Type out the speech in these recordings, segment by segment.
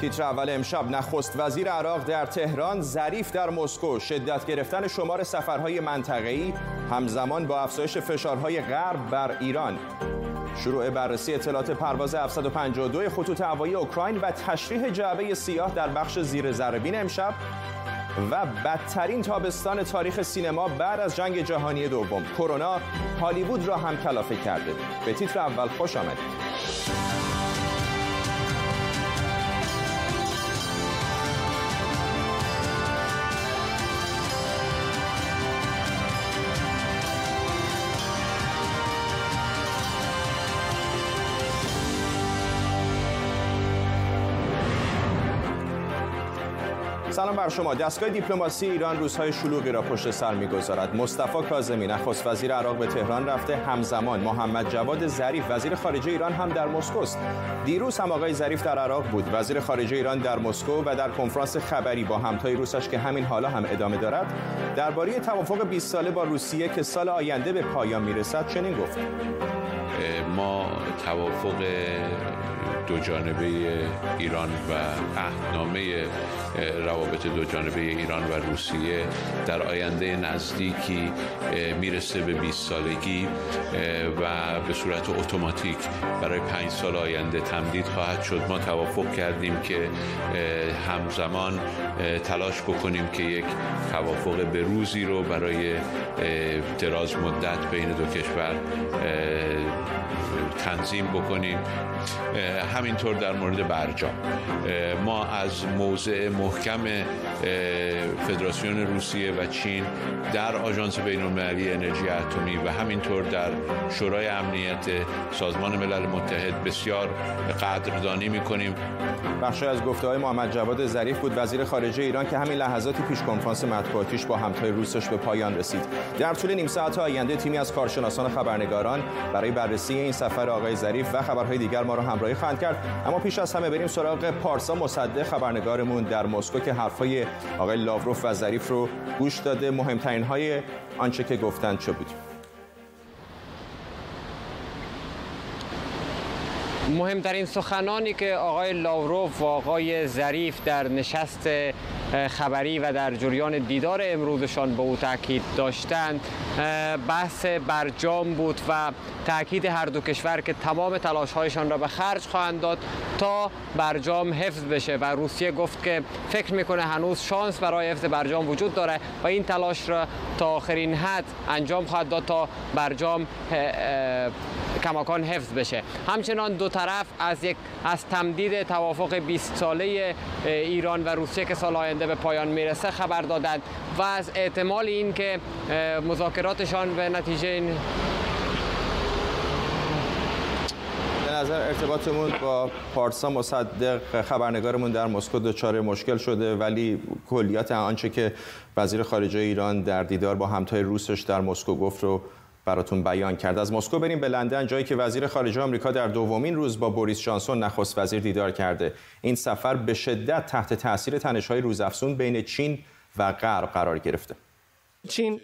تیتر اول امشب نخست وزیر عراق در تهران ظریف در مسکو. شدت گرفتن شمار سفرهای منطقه‌ای همزمان با افزایش فشارهای غرب بر ایران. شروع بررسی اطلاعات پرواز 752 خطوط هوایی اوکراین و تشریح جعبه سیاه در بخش زیر ذره‌بین امشب و بدترین تابستان تاریخ سینما بعد از جنگ جهانی دوم. کرونا هالیوود را هم کلافه کرده. به تیتر اول خوش آمدید. بر شما. دستگاه دیپلماسی ایران روزهای شلوغی را پشت سر می‌گذارد. مصطفی کاظمی نخست وزیر عراق به تهران رفته. همزمان محمد جواد ظریف وزیر خارجه ایران هم در مسکو است. دیروز هم آقای ظریف در عراق بود. وزیر خارجه ایران در مسکو و در کنفرانس خبری با همتای روسش که همین حالا هم ادامه دارد درباره توافق 20 ساله با روسیه که سال آینده به پایان می‌رسد چنین گفت. ما توافق دو جانبه ایران و عهدنامه روابط دو جانبه ایران و روسیه در آینده نزدیکی می‌رسه به 20 سالگی و به صورت اتوماتیک برای پنج سال آینده تمدید خواهد شد. ما توافق کردیم که همزمان تلاش بکنیم که یک توافق به روزی رو برای دراز مدت بین دو کشور تنظیم بکنیم. همینطور در مورد برجام. ما از موضع محکم فدراسیون روسیه و چین در آژانس بین المللی انرژی اتمی و همینطور در شورای امنیت سازمان ملل متحد بسیار قدردانی می‌کنیم. بخشی از گفته های محمد جواد ظریف بود وزیر خارجه ایران که همین لحظاتی پیش کنفرانس مطبوعاتیش با همتای روسش به پایان رسید. در طول نیم ساعت آینده تیمی از کارشناسان خبرنگاران برای بررسی این سفر آقای ظریف و خبرهای دیگر ما رو همراهی خواهند کرد. اما پیش از همه بریم سراغ پارسا مصدق خبرنگارمون در مسکو که حرفای آقای لاوروف و ظریف رو گوش داده. مهمترین های آنچه که گفتند چه بود؟ مهمترین سخنانی که آقای لاوروف و آقای ظریف در نشست خبری و در جریان دیدار امروزشان به او تاکید داشتند. بحث برجام بود و تاکید هر دو کشور که تمام تلاشهایشان را به خرج خواهند داد تا برجام حفظ بشه و روسیه گفت که فکر می‌کنه هنوز شانس برای حفظ برجام وجود داره و این تلاش را تا آخرین حد انجام خواهد داد تا برجام کماکان حفظ بشه. همچنان دو طرف از یک از تمدید توافق 20 ساله ایران و روسیه که سال آینده به پایان می‌رسه خبر دادند و از احتمال این که مذاکراتشان به نتیجه این نظر ارتباطمون با پارسا مصدق خبرنگارمون در مسکو دچار مشکل شده ولی کلیات آنچه که وزیر خارجه ایران در دیدار با همتای روسش در مسکو گفت رو براتون بیان کرد. از مسکو بریم به لندن جایی که وزیر خارجه آمریکا در دومین روز با بوریس جانسون نخست وزیر دیدار کرده. این سفر به شدت تحت تاثیر تنش‌های روزافزون بین چین و غرب قرار گرفته. چین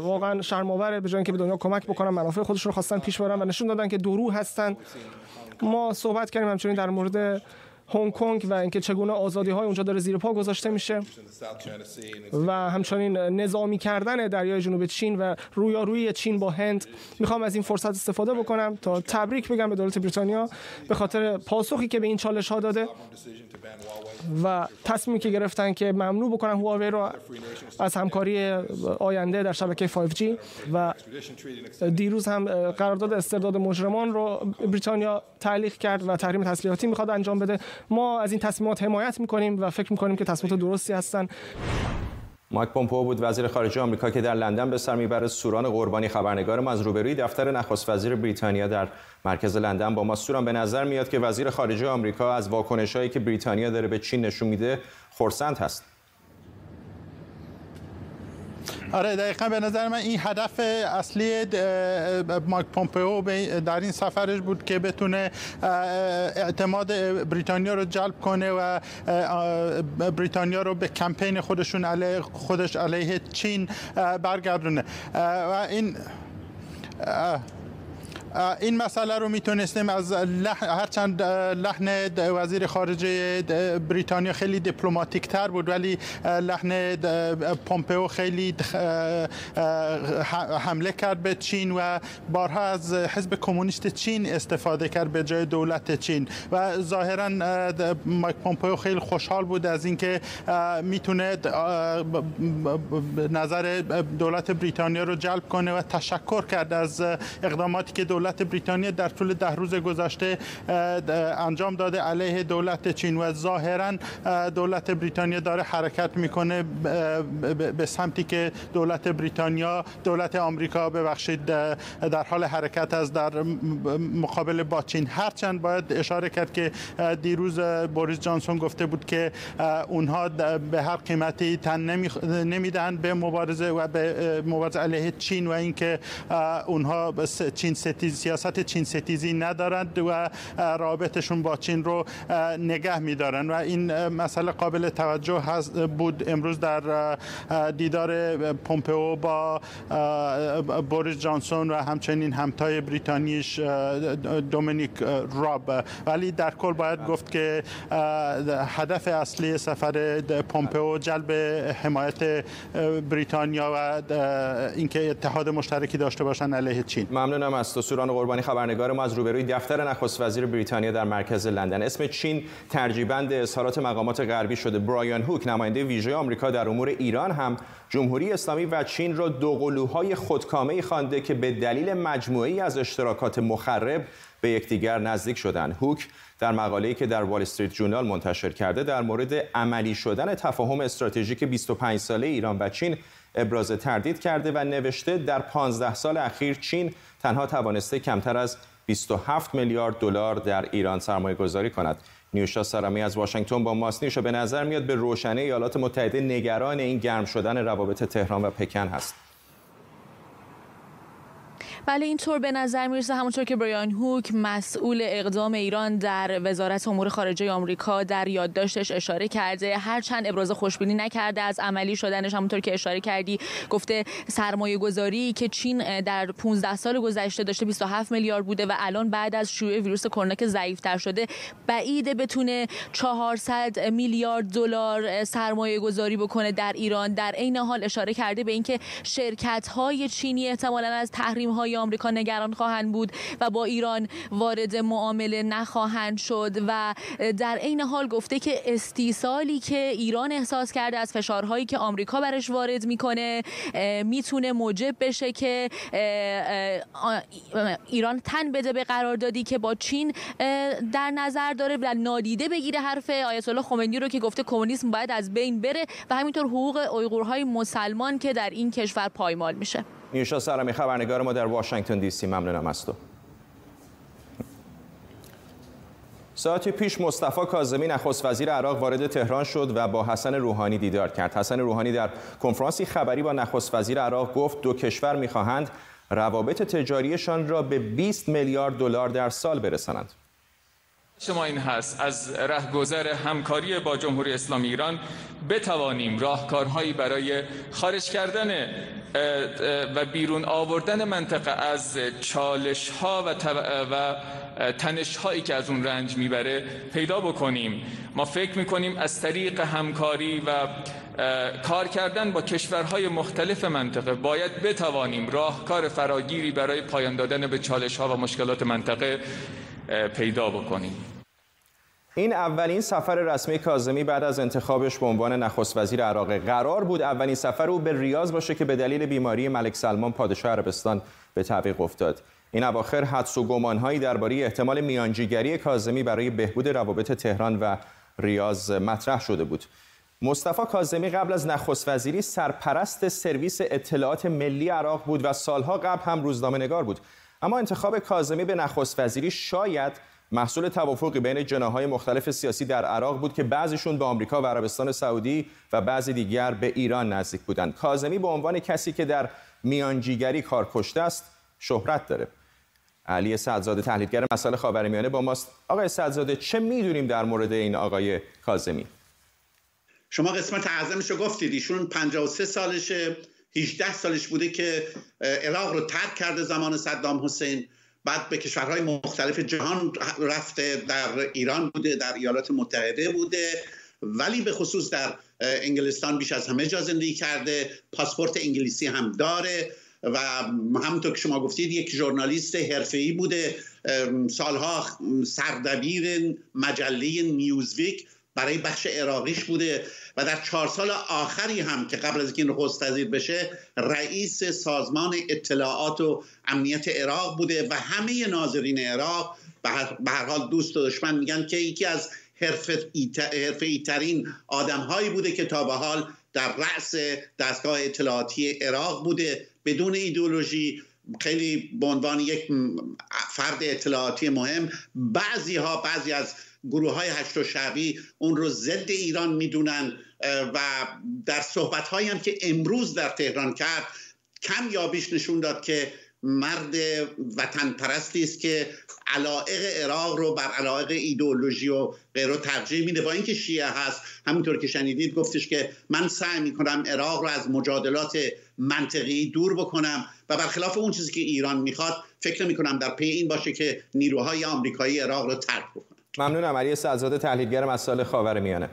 واقعا شرم‌آوره به جای اینکه به دنیا کمک بکنن منافع خودشون رو خواستن پیش برن و نشون دادن که درو هستن. ما صحبت کردیم همچنین در مورد هنگ کنگ و اینکه چگونه آزادی های اونجا داره زیر پا گذاشته میشه. و همچنین نظامی کردن دریای جنوب چین و رویارویی چین با هند. می‌خوام از این فرصت استفاده بکنم تا تبریک بگم به دولت بریتانیا به خاطر پاسخی که به این چالش ها داده. و تصمیمی که گرفتن که ممنوع بکنن هواوی رو از همکاری آینده در شبکه 5G و دیروز هم قرارداد استرداد مجرمان رو بریتانیا تعلیق کرد و تحریم تسلیحاتی می‌خواد انجام بده. ما از این تصمیمات حمایت می‌کنیم و فکر می‌کنیم که تصمیمات درستی هستن. مایک پومپو بود وزیر خارجه آمریکا که در لندن به سر می‌بره سوران قربانی خبرنگار ما از روبروی دفتر نخست وزیر بریتانیا در مرکز لندن با ما. سوران به نظر میاد که وزیر خارجه آمریکا از واکنشهایی که بریتانیا داره به چین نشون میده خرسند هست. آره دقیقا به نظر من این هدف اصلی مایک پومپئو در این سفرش بود که بتونه اعتماد بریتانیا رو جلب کنه و بریتانیا رو به کمپین خودشون علیه خودش علیه چین برگردونه. و این این مسئله رو می‌تونستیم از لح... هرچند لحن وزیر خارجه بریتانیا خیلی دیپلماتیک تر بود ولی لحن پومپئو خیلی حمله کرد به چین و بارها از حزب کمونیست چین استفاده کرد به جای دولت چین. و ظاهرا مایک پومپئو خیلی خوشحال بود از اینکه می‌تونه نظر دولت بریتانیا رو جلب کنه و تشکر کرد از اقداماتی که دولت بریتانیا در طول ده روز گذشته انجام داده. علیه دولت چین و ظاهرا دولت بریتانیا داره حرکت می‌کنه به سمتی که دولت بریتانیا دولت آمریکا ببخشید در حال حرکت از در مقابل با چین. هرچند باید اشاره کرد که دیروز بوریس جانسون گفته بود که اونها به هر قیمتی تن نمیدن به مبارزه و به مبارزه علیه چین و اینکه اونها چین ستیز سیاست چین ستیزی ندارند و رابطشون با چین رو نگه میدارن و این مسئله قابل توجه بود امروز در دیدار پومپئو با بوریس جانسون و همچنین همتای بریتانیش دومینیک راب. ولی در کل باید گفت که هدف اصلی سفر پومپئو جلب حمایت بریتانیا و اینکه اتحاد مشترکی داشته باشن علیه چین. ممنونم از تو. سوران قربانی خبرنگار ما از روبروی دفتر نخست وزیر بریتانیا در مرکز لندن اسم چین ترجیبند اظهارات مقامات غربی شده برایان هوک نماینده ویژه آمریکا در امور ایران هم جمهوری اسلامی و چین را دو قلوهای خودکامه خوانده که به دلیل مجموعی از اشتراکات مخرب به یکدیگر نزدیک شدند. هوک در مقاله‌ای که در وال استریت جورنال منتشر کرده در مورد عملی شدن تفاهم استراتژیک 25 ساله ایران و چین ابراز تردید کرده و نوشته در 15 سال اخیر چین تنها توانسته کمتر از 27 میلیارد دلار در ایران سرمایه گذاری کند. نیوشا سرامی از واشنگتن با ماست نیوشا به نظر میاد به روشنه ایالات متحده نگران این گرم شدن روابط تهران و پکن هست. بله اینطور به نظر می‌رسه همونطور که برایان هوک مسئول اقدام ایران در وزارت امور خارجه آمریکا در یادداشتش اشاره کرده هرچند ابراز خوشبینی نکرده از عملی شدنش همونطور که اشاره کردی گفته سرمایه گذاری که چین در 15 سال گذشته داشته 27 میلیارد بوده و الان بعد از شیوع ویروس کرونا که ضعیفتر شده بعیده بتونه 400 میلیارد دلار سرمایه گذاری بکنه در ایران. در عین حال اشاره کرده به اینکه شرکت های چینی احتمالاً از تحریم های آمریکا نگران خواهند بود و با ایران وارد معامله نخواهند شد و در عین حال گفته که استیصالی که ایران احساس کرده از فشارهایی که آمریکا برش وارد می‌کنه می‌تونه موجب بشه که ایران تن بده به قراردادی که با چین در نظر داره و نادیده بگیره حرف آیت الله خمینی رو که گفته کمونیسم باید از بین بره و همینطور حقوق اویغورهای مسلمان که در این کشور پایمال میشه. نیوشا سرمی خبرنگار ما در واشنگتن دی سی ممنونم از تو ساعتی پیش مصطفی کاظمی نخست وزیر عراق وارد تهران شد و با حسن روحانی دیدار کرد. حسن روحانی در کنفرانسی خبری با نخست وزیر عراق گفت دو کشور می‌خواهند روابط تجاریشان را به 20 میلیارد دلار در سال برسانند. شما این هست. از رهگذر همکاری با جمهوری اسلامی ایران بتوانیم راهکارهایی برای خارج کردن و بیرون آوردن منطقه از چالش ها و, و تنش هایی که از اون رنج می‌بره پیدا بکنیم. ما فکر می‌کنیم از طریق همکاری و کار کردن با کشورهای مختلف منطقه باید بتوانیم راهکار فراگیری برای پایان دادن به چالش ها و مشکلات منطقه پیدا بکنیم. این اولین سفر رسمی کاظمی بعد از انتخابش به عنوان نخست وزیر عراق قرار بود. اولین سفر او به ریاض باشه که به دلیل بیماری ملک سلمان پادشاه عربستان به تعویق افتاد. این اواخر حدس و گمانهایی درباره احتمال میانجیگری کاظمی برای بهبود روابط تهران و ریاض مطرح شده بود. مصطفی کاظمی قبل از نخست وزیری سرپرست سرویس اطلاعات ملی عراق بود و سالها قبل هم روزنامه نگار بود. اما انتخاب کاظمی به نخست وزیری شاید محصول توافقی بین جناهای مختلف سیاسی در عراق بود که بعضیشون به آمریکا و عربستان سعودی و بعضی دیگر به ایران نزدیک بودند. کاظمی به عنوان کسی که در میانجیگری کار کشته است شهرت داره. علی سعدزاده تحلیلگر مسائل خاورمیانه با ماست. آقای سعدزاده چه می‌دونیم در مورد این آقای کاظمی؟ شما قسمت اعظمش رو گفتید ایشون 53 سالشه 18 سالش بوده که عراق رو ترک کرده زمان صدام حسین. بعد به کشورهای مختلف جهان رفته در ایران بوده در ایالات متحده بوده. ولی به خصوص در انگلستان بیش از همه جا زندگی کرده. پاسپورت انگلیسی هم داره. و همونطور که شما گفتید یک ژورنالیست حرفه‌ای بوده. سالها سردبیر مجله نیوزویک برای بخش عراقیش بوده و در چهار سال آخری هم که قبل از اینکه نخست وزیر بشه رئیس سازمان اطلاعات و امنیت عراق بوده و همه ناظرین عراق به هر حال دوست و دشمن میگن که یکی از حرفه ترین آدم هایی بوده که تا به حال در رأس دستگاه اطلاعاتی عراق بوده. بدون ایدولوژی خیلی به عنوان یک فرد اطلاعاتی مهم بعضی ها بعضی از گروه های هشت و شعبی اون رو ضد ایران می‌دونن و در صحبت هم که امروز در تهران کرد کم یا بیش نشون داد که مرد وطن پرستی است که علائق عراق رو بر علائق ایدئولوژی و غیره ترجیح میده. با اینکه شیعه هست همینطور که شنیدید گفتش که من سعی می‌کنم عراق رو از مجادلات منطقی دور بکنم و برخلاف اون چیزی که ایران می‌خواد فکر می‌کنم در پی این باشه که نیروهای آمریکایی عراق رو ترک بکنم ممنونم علی صدرزاده تحلیلگر مسائل خاورمیانه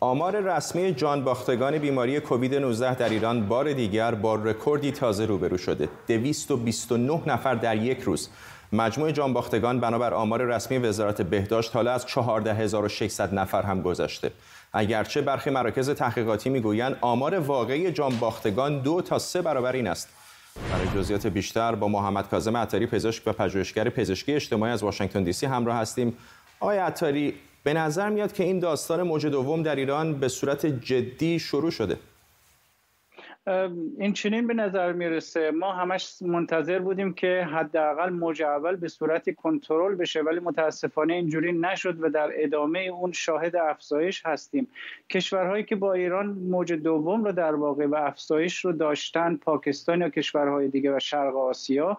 آمار رسمی جان باختگان بیماری کووید 19 در ایران بار دیگر با رکوردی تازه روبرو شده. 229 نفر در یک روز. مجموع جان باختگان بنابر آمار رسمی وزارت بهداشت حالا از 14600 نفر هم گذشته. اگرچه برخی مراکز تحقیقاتی می‌گویند آمار واقعی جان باختگان دو تا سه برابر این است. برای جزئیات بیشتر با محمد کاظم عطاری پزشک و پژوهشگر پزشکی اجتماعی از واشنگتن دی سی همراه هستیم. آقای عطاری به نظر میاد که این داستان موج دوم در ایران به صورت جدی شروع شده. این چنین به نظر می‌رسه. ما همش منتظر بودیم که حداقل موج اول به صورت کنترل بشه ولی متاسفانه اینجوری نشد و در ادامه اون شاهد افزایش هستیم. کشورهایی که با ایران موج دوم رو در واقع و افزایش رو داشتن پاکستان یا کشورهای دیگه و شرق آسیا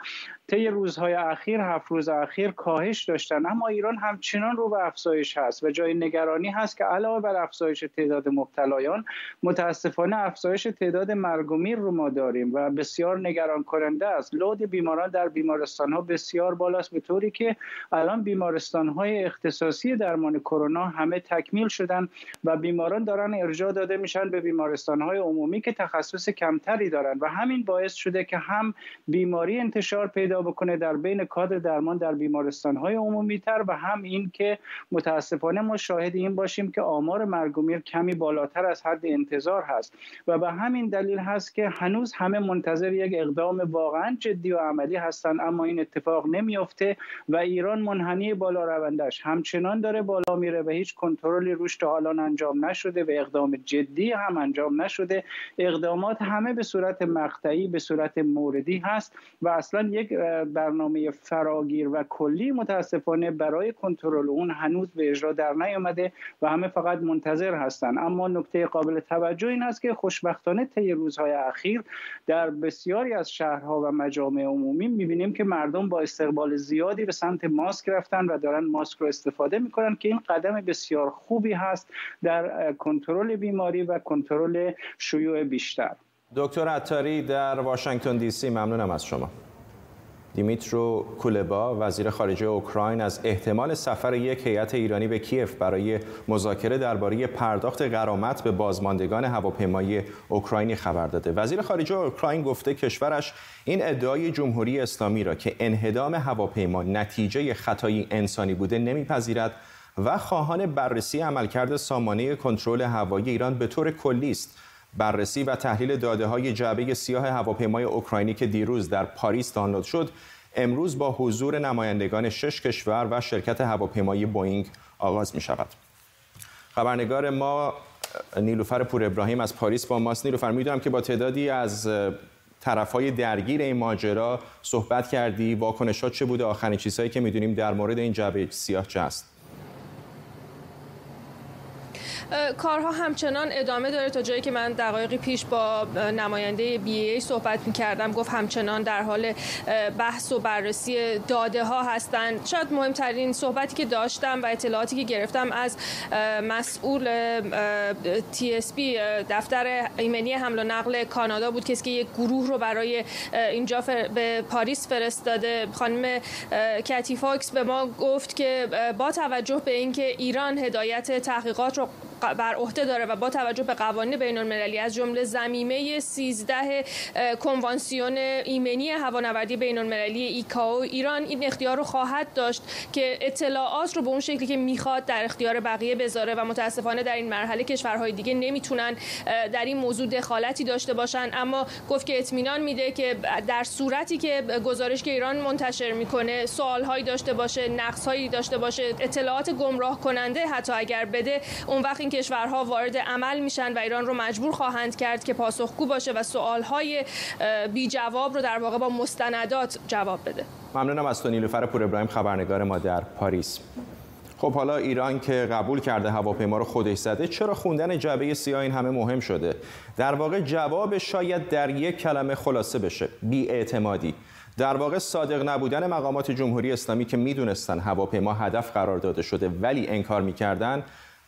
طی روزهای اخیر هفت روز اخیر کاهش داشتن. اما ایران همچنان رو به افزایش هست و جای نگرانی هست که علاوه بر افزایش تعداد مبتلایان متاسفانه افزایش تعداد مرگ رو ما داریم و بسیار نگران کننده است. لود بیماران در بیمارستان ها بسیار بالاست به طوری که الان بیمارستان های اختصاصی درمان کرونا همه تکمیل شدن و بیماران دارن ارجاع داده میشن به بیمارستان های عمومی که تخصص کمتری دارن و همین باعث شده که هم بیماری انتشار پیدا بکنه در بین کادر درمان در بیمارستان های عمومی تر و هم این که متاسفانه ما شاهد این باشیم که آمار مرگومیر کمی بالاتر از حد انتظار هست. و به همین دلیل هست که هنوز همه منتظر یک اقدام واقعا جدی و عملی هستند اما این اتفاق نمیافته و ایران منحنی بالا روندش همچنان داره بالا میره و هیچ کنترلی روش تا الان انجام نشده و اقدام جدی هم انجام نشده. اقدامات همه به صورت مقطعی به صورت موردی هست و اصلا یک برنامه فراگیر و کلی متاسفانه برای کنترل اون هنوز به اجرا در نیامده و همه فقط منتظر هستند. اما نکته قابل توجه این است که خوشبختانه طی روزهای اخیر در بسیاری از شهرها و مجامع عمومی می‌بینیم که مردم با استقبال زیادی به سمت ماسک رفتن و دارن ماسک رو استفاده می‌کنن که این قدم بسیار خوبی هست در کنترل بیماری و کنترل شیوع بیشتر. دکتر عطاری در واشنگتن دی سی ممنونم از شما. دیمیترو کولبا وزیر خارجه اوکراین از احتمال سفر یک هیئت ایرانی به کیف برای مذاکره درباره پرداخت غرامت به بازماندگان هواپیمایی اوکراینی خبر داده. وزیر خارجه اوکراین گفته کشورش این ادعای جمهوری اسلامی را که انهدام هواپیما نتیجه خطایی انسانی بوده نمیپذیرد و خواهان بررسی عملکرد سامانه کنترل هوایی ایران به طور کلی است. بررسی و تحلیل داده های جعبه سیاه هواپیمای اوکراینی که دیروز در پاریس دانلود شد امروز با حضور نمایندگان شش کشور و شرکت هواپیمایی بوینگ آغاز می شود خبرنگار ما نیلوفر پور ابراهیم از پاریس با ماست. نیلوفر می‌دونم که با تعدادی از های درگیر این ماجرا صحبت کردی. واکنشات چه بوده؟ آخرین چیزهایی که می‌دونیم در مورد این جعبه سیاه چه است؟ کارها همچنان ادامه داره تا جایی که من دقایقی پیش با نماینده BEA صحبت می کردم گفت همچنان در حال بحث و بررسی داده ها هستند شاید مهمترین صحبتی که داشتم و اطلاعاتی که گرفتم از مسئول TSB دفتر ایمنی حمل و نقل کانادا بود. کسی که یک گروه رو برای اینجا به پاریس فرستاده. خانم کتی فاکس به ما گفت که با توجه به اینکه ایران هدایت تحقیقات رو بر عهده داره و با توجه به قوانین بین المللی از جمله زمیمه 13 کنوانسیون ایمنی هوانوردی بین المللی ایکاو ایران این اختیار رو خواهد داشت که اطلاعات رو به اون شکلی که می‌خواد در اختیار بقیه بذاره و متاسفانه در این مرحله کشورهای دیگه نمی‌تونن در این موضوع دخالتی داشته باشن. اما گفت که اطمینان میده که در صورتی که گزارش که ایران منتشر می‌کنه سوالهایی داشته باشه نقصهایی داشته باشه اطلاعات گمراه کننده حتی اگر بده اون وقت این کشورها وارد عمل میشن و ایران رو مجبور خواهند کرد که پاسخگو باشه و سوالهای بی جواب رو در واقع با مستندات جواب بده. ممنونم از تو نیلوفر پور ابراهیم خبرنگار ما در پاریس. خب حالا ایران که قبول کرده هواپیما رو خودش زده چرا خوندن جعبه سیاه این همه مهم شده؟ در واقع جواب شاید در یک کلمه خلاصه بشه. بیاعتمادی. در واقع صادق نبودن مقامات جمهوری اسلامی که می‌دونستن هواپیما هدف قرار داده شده ولی انکار می‌کردن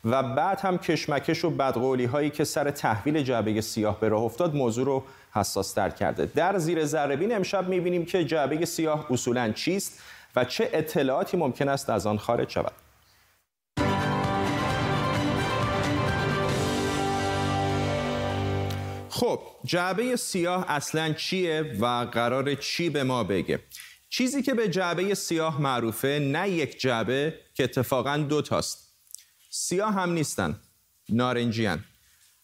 و بعد هم کشمکش و بدقولی هایی که سر تحویل جعبه سیاه به راه افتاد موضوع رو حساس تر کرده. در زیر ذره امشب می‌بینیم که جعبه سیاه اصولا چیست و چه اطلاعاتی ممکن است از آن خارج شود. خب جعبه سیاه اصلا چیه و قرار چی به ما بگه؟ چیزی که به جعبه سیاه معروفه نه یک جعبه که اتفاقا دو تاست. سیاه هم نیستن. نارنجیان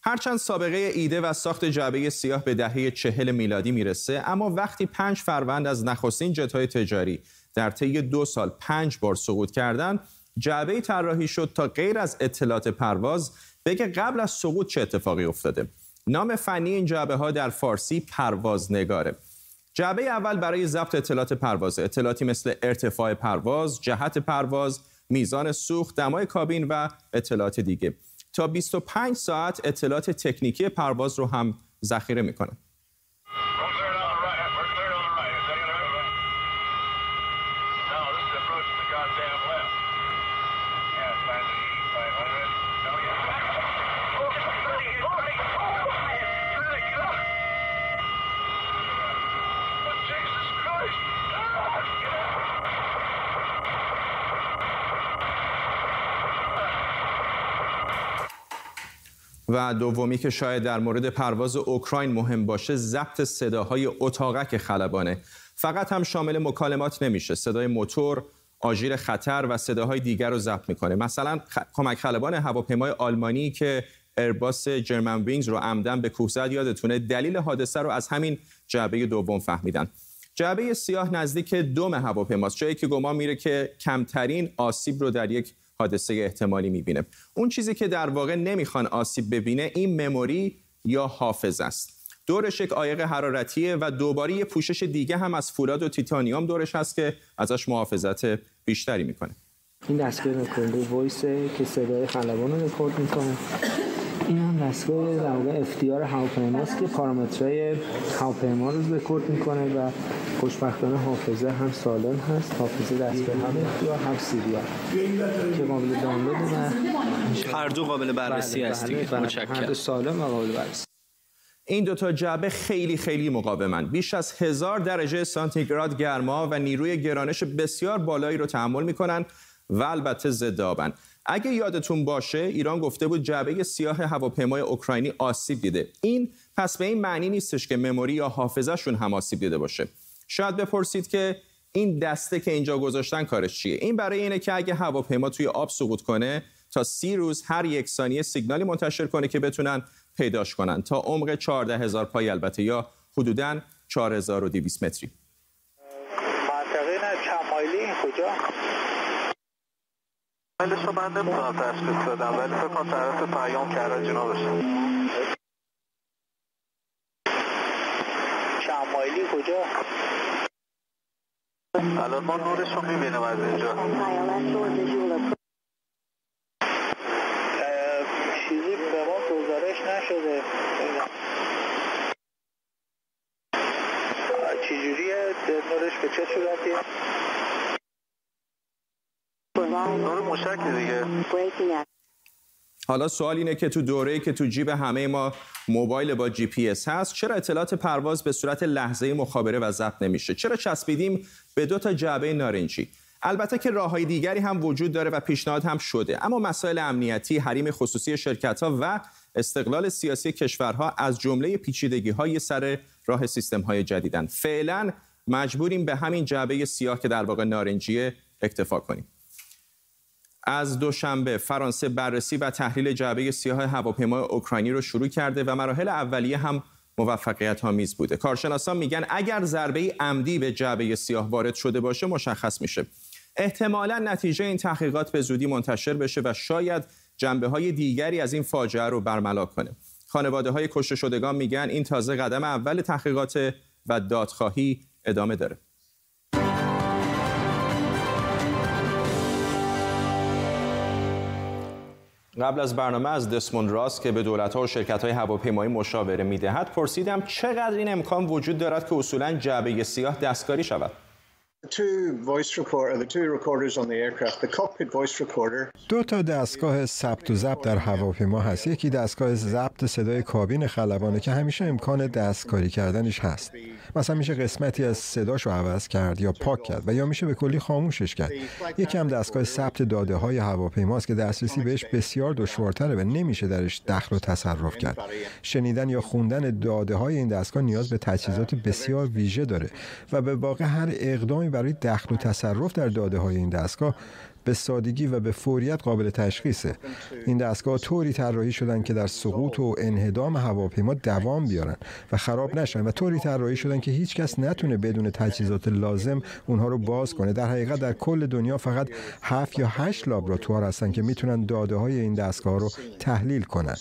هرچند سابقه ایده و ساخت جعبه سیاه به دهه چهل میلادی می‌رسه اما وقتی پنج فروند از نخستین جتهای تجاری در طی دو سال پنج بار سقوط کردند جعبه طراحی شد تا غیر از اطلاعات پرواز بگه قبل از سقوط چه اتفاقی افتاده. نام فنی این جعبه ها در فارسی پرواز نگاره جعبه اول برای ضبط اطلاعات پرواز. اطلاعاتی مثل ارتفاع پرواز جهت پرواز میزان سوخت دمای کابین و اطلاعات دیگه. تا 25 ساعت اطلاعات تکنیکی پرواز رو هم ذخیره می‌کنه. و دومی که شاید در مورد پرواز اوکراین مهم باشه ضبط صداهای اتاقک خلبانه. فقط هم شامل مکالمات نمیشه. صدای موتور آژیر خطر و صداهای دیگر رو ضبط می‌کنه. مثلا کمک خلبان هواپیمای آلمانی که ایرباس Germanwings رو عمداً به کوه زد یادتونه دلیل حادثه رو از همین جعبه دوم فهمیدن. جعبه سیاه نزدیک دم هواپیماست جایی که گمان میره که کمترین آسیب رو در یک حادثه احتمالی می‌بینه. اون چیزی که در واقع نمی‌خوان آسیب ببینه این memory یا حافظه است. دورش یک عایق حرارتیه و دوباره یه پوشش دیگه هم از فولاد و تیتانیوم دورش هست که ازش محافظت بیشتری می‌کنه. این دستگاه record voice ه که صدای خلبان رو رکورد می‌کنه. این هم دستگاه در واقع FDR هواپیماست که پارامترهای هواپیما رو رکورد می‌کنه و خوشبختانه حافظه هم سالم هست. حافظه دستگاه هم FDR هم serial که قابل دانلود و هر دو قابل بررسی بله، هست بله، دیگه. بله. هر دو سالم و قابل بررسی. این دوتا جعبه خیلی خیلی مقاومن. بیش از هزار درجه سانتیگراد گرما و نیروی گرانش بسیار بالایی رو تحمل می‌کنن. و البته ضد آبن اگه یادتون باشه ایران گفته بود جعبه سیاه هواپیمای اوکراینی آسیب دیده. این پس به این معنی نیستش که مموری یا حافظهشون هم آسیب دیده باشه. شاید بپرسید که این دسته که اینجا گذاشتن کارش چیه؟ این برای اینه که اگه هواپیما توی آب سقوط کنه تا سی روز هر یک ثانیه سیگنالی منتشر کنه که بتونن پیداش کنن. تا عمق 14 هزار پای البته یا حدوداً 4200 متری. منطقه کجا؟ مایلش رو من نمی‌تونم تشخیص بدم ولی فکر کنم طرف پیام کرده جنابشون چند مایلی کجا؟ الان ما نورش رو می‌بینیم از اینجا. افزایش نشده. چجوریه؟ نورش به چه صورتیه؟ دیگه. حالا سوال اینه که تو دوره‌ای که تو جیب همه ما موبایل با جی پی اس هست چرا اطلاعات پرواز به صورت لحظه مخابره و ضبط نمیشه؟ چرا چسبیدیم به دو تا جعبه نارنجی؟ البته که راههای دیگری هم وجود داره و پیشنهاد هم شده. اما مسائل امنیتی حریم خصوصی شرکت ها و استقلال سیاسی کشورها از جمله پیچیدگی های سر راه سیستم های جدیدن. فعلا مجبوریم به همین جعبه سیاه که در واقع نارنجیه اکتفا کنیم. از دوشنبه فرانسه بررسی و تحلیل جعبه سیاه هواپیمای اوکراینی رو شروع کرده و مراحل اولیه هم موفقیت آمیز بوده. کارشناسان میگن اگر ضربه عمدی به جعبه سیاه وارد شده باشه مشخص میشه. احتمالا نتیجه این تحقیقات به زودی منتشر بشه و شاید جنبه های دیگری از این فاجعه رو برملا کنه. خانواده های کشته شدگان میگن این تازه قدم اول تحقیقات و دادخواهی ادامه داره. قبل از برنامه از دسموند راست که به دولت‌ها و شرکت‌های هواپیمایی مشاوره می‌دهد پرسیدم چقدر این امکان وجود دارد که اصولاً جعبه سیاه دستکاری شود؟ دو تا دستگاه ثبت و ضبط در هواپیما هست. یکی دستگاه ضبط صدای کابین خلبانه که همیشه امکان دستکاری کردنش هست. مثلا میشه قسمتی از صداش رو عوض کرد یا پاک کرد و یا میشه به کلی خاموشش کرد. یکی هم دستگاه ثبت داده های هواپیماست که دسترسی بهش بسیار دشوارتره و نمیشه درش دخل و تصرف کرد. شنیدن یا خوندن داده های این دستگاه نیاز به تجهیزات بسیار ویژه داره و به واقع هر اقدامی برای دخل و تصرف در داده های این دستگاه به سادگی و به فوریت قابل تشخیصه. این دستگاه طوری طراحی شدن که در سقوط و انهدام هواپیما دوام بیارن و خراب نشن و طوری طراحی شدن که هیچ کس نتونه بدون تجهیزات لازم اونها رو باز کنه. در حقیقت در کل دنیا فقط هفت یا هشت لابراتوار هستن که می‌تونن داده های این دستگاه رو تحلیل کنن.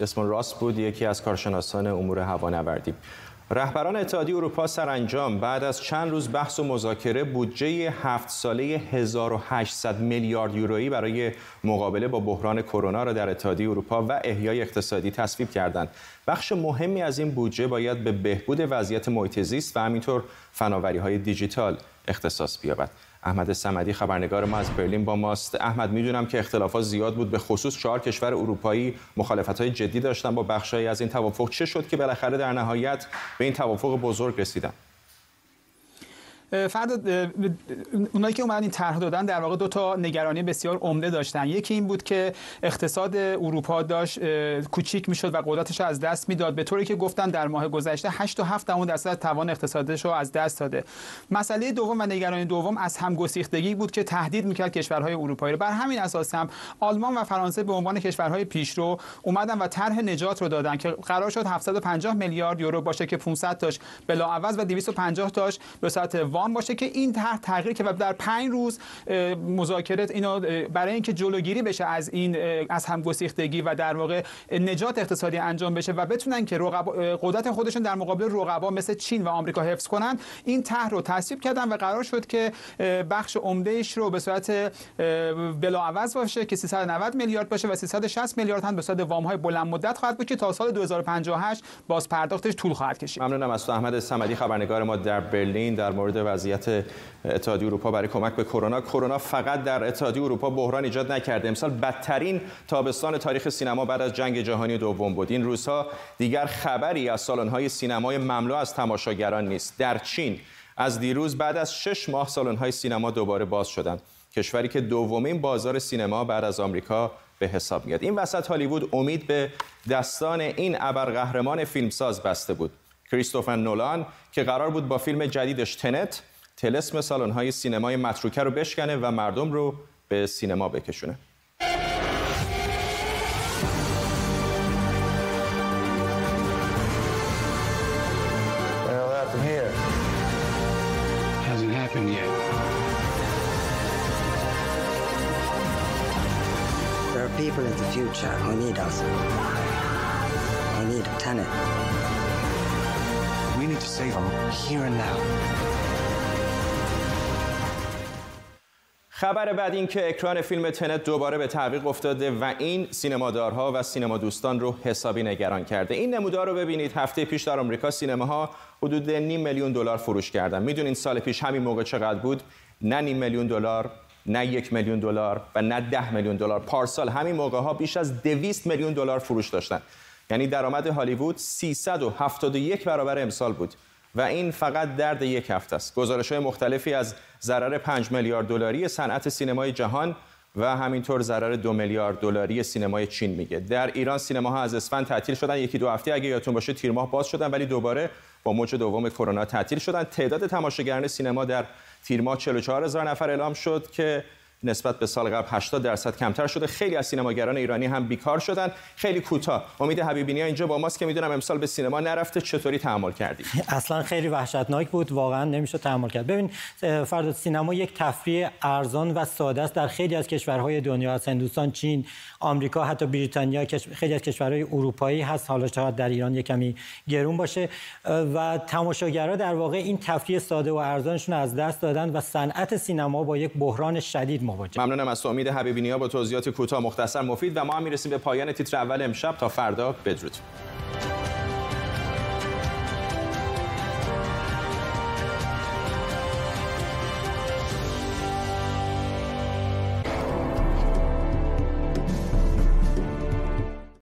اسمون راست بود یکی از کارشناسان امور هوانوردی. رهبران اتحادیه اروپا سرانجام بعد از چند روز بحث و مذاکره بودجه هفت ساله 1800 میلیارد یورویی برای مقابله با بحران کرونا را در اتحادیه اروپا و احیای اقتصادی تصویب کردند. بخش مهمی از این بودجه باید به بهبود وضعیت محیط زیست و همینطور فناوری‌های دیجیتال اختصاص بیابد. احمد سمدی خبرنگار ما از برلین با ماست. احمد می‌دونم که اختلافات زیاد بود به خصوص چهار کشور اروپایی. مخالفت های جدی داشتن با بخشهایی از این توافق. چه شد که بالاخره در نهایت به این توافق بزرگ رسیدن؟ فرد اونایی که اومدن این طرح دادن در واقع دو تا نگرانی بسیار عمده داشتن. یکی این بود که اقتصاد اروپا داشت کوچیک می‌شد و قدرتش از دست می‌داد به طوری که گفتن در ماه گذشته 8 تا 7 درصد توان اقتصادش رو از دست داده. مسئله دوم و نگرانی دوم از همگسیختگی بود که تهدید می‌کرد کشورهای اروپایی رو. بر همین اساس هم آلمان و فرانسه به عنوان کشورهای پیشرو اومدن و طرح نجات رو دادن که قرار شد 750 میلیارد یورو باشه که 500 تاش بلاعوض و 250 تاش به صورت وام باشه که این طرح تغییر که در پنج روز مذاکره اینو برای اینکه جلوگیری بشه از این از همگسیختگی و در واقع نجات اقتصادی انجام بشه و بتونن که قدرت خودشون در مقابل رقبا مثل چین و آمریکا حفظ کنن این طرح رو تصویب کردن و قرار شد که بخش عمدهش رو به صورت بلاعوض باشه که 390 میلیارد باشه و 360 میلیارد هم به صورت وام های بلند مدت خواهد بود که تا سال 2058 باز پرداختش طول خواهد کشید. ممنونم. از احمد صمدی خبرنگار ما در برلین. در مورد وضعیت اتحادیه اروپا برای کمک به کرونا. کرونا فقط در اتحادیه اروپا بحران ایجاد نکرده. امسال بدترین تابستان تاریخ سینما بعد از جنگ جهانی دوم بود. این روزها دیگر خبری از سالن‌های سینمای مملو از تماشاگران نیست. در چین از دیروز بعد از شش ماه سالن‌های سینما دوباره باز شدند. کشوری که دومین بازار سینما بعد از آمریکا به حساب میاد. این وسط هالیوود امید به دستان این ابرقهرمان فیلمساز بسته بود. کریستوفر نولان که قرار بود با فیلم جدیدش تنت تلسم سالن‌های سینمای متروکه رو بشکنه و مردم رو به سینما بکشونه people in the future who need us. We need a tenant. Here and. خبر بعد این که اکران فیلم تنت دوباره به تعویق افتاده و این سینمادارها و سینما دوستان رو حسابی نگران کرده. این نمودار رو ببینید. هفته پیش در آمریکا سینماها حدود نیم میلیون دلار فروش کردن. می‌دونین سال پیش همین موقع چقدر بود؟ نه نیم میلیون دلار نه یک میلیون دلار و نه ده میلیون دلار. پارسال همین موقع ها بیش از دویست میلیون دلار فروش داشتن. یعنی درآمد هالیوود 371 برابر امسال بود و این فقط درد یک هفته است. گزارش های مختلفی از ضرر 5 میلیارد دلاری صنعت سینمای جهان و همینطور ضرر دو میلیارد دلاری سینمای چین میگه. در ایران سینماها از اسفند تعطیل شدن. یکی دو هفته اگه یادتون باشه تیر ماه باز شدن ولی دوباره با موج دوم کرونا تعطیل شدن. تعداد تماشاگران سینما در تیر ماه 44 هزار نفر اعلام شد که نسبت به سال قبل 80 درصد کمتر شده. خیلی از سینماگران ایرانی هم بیکار شدن. خیلی کوتاه. امید حبیبی اینجا با ماست که می‌دونم امسال به سینما نرفته. چطوری تحمل کردی؟ اصلا خیلی وحشتناک بود. واقعا نمیشه تحمل کرد. ببین فردا سینما یک تفریح ارزان و ساده است. در خیلی از کشورهای دنیا از هندوستان چین آمریکا حتی بریتانیا خیلی از کشورهای اروپایی هست. حالا شاید در ایران یک کمی گرون باشه. و تماشاگرها در واقع این تفریح ساده و ارزانشون از دست دادن و صنعت سینما با یک بحران شدید مواجه. ممنونم از امید حبیبی با توضیحات کوتاه مختصر مفید و ما هم می‌رسیم به پایان تیتر اول امشب. تا فردا بدرود.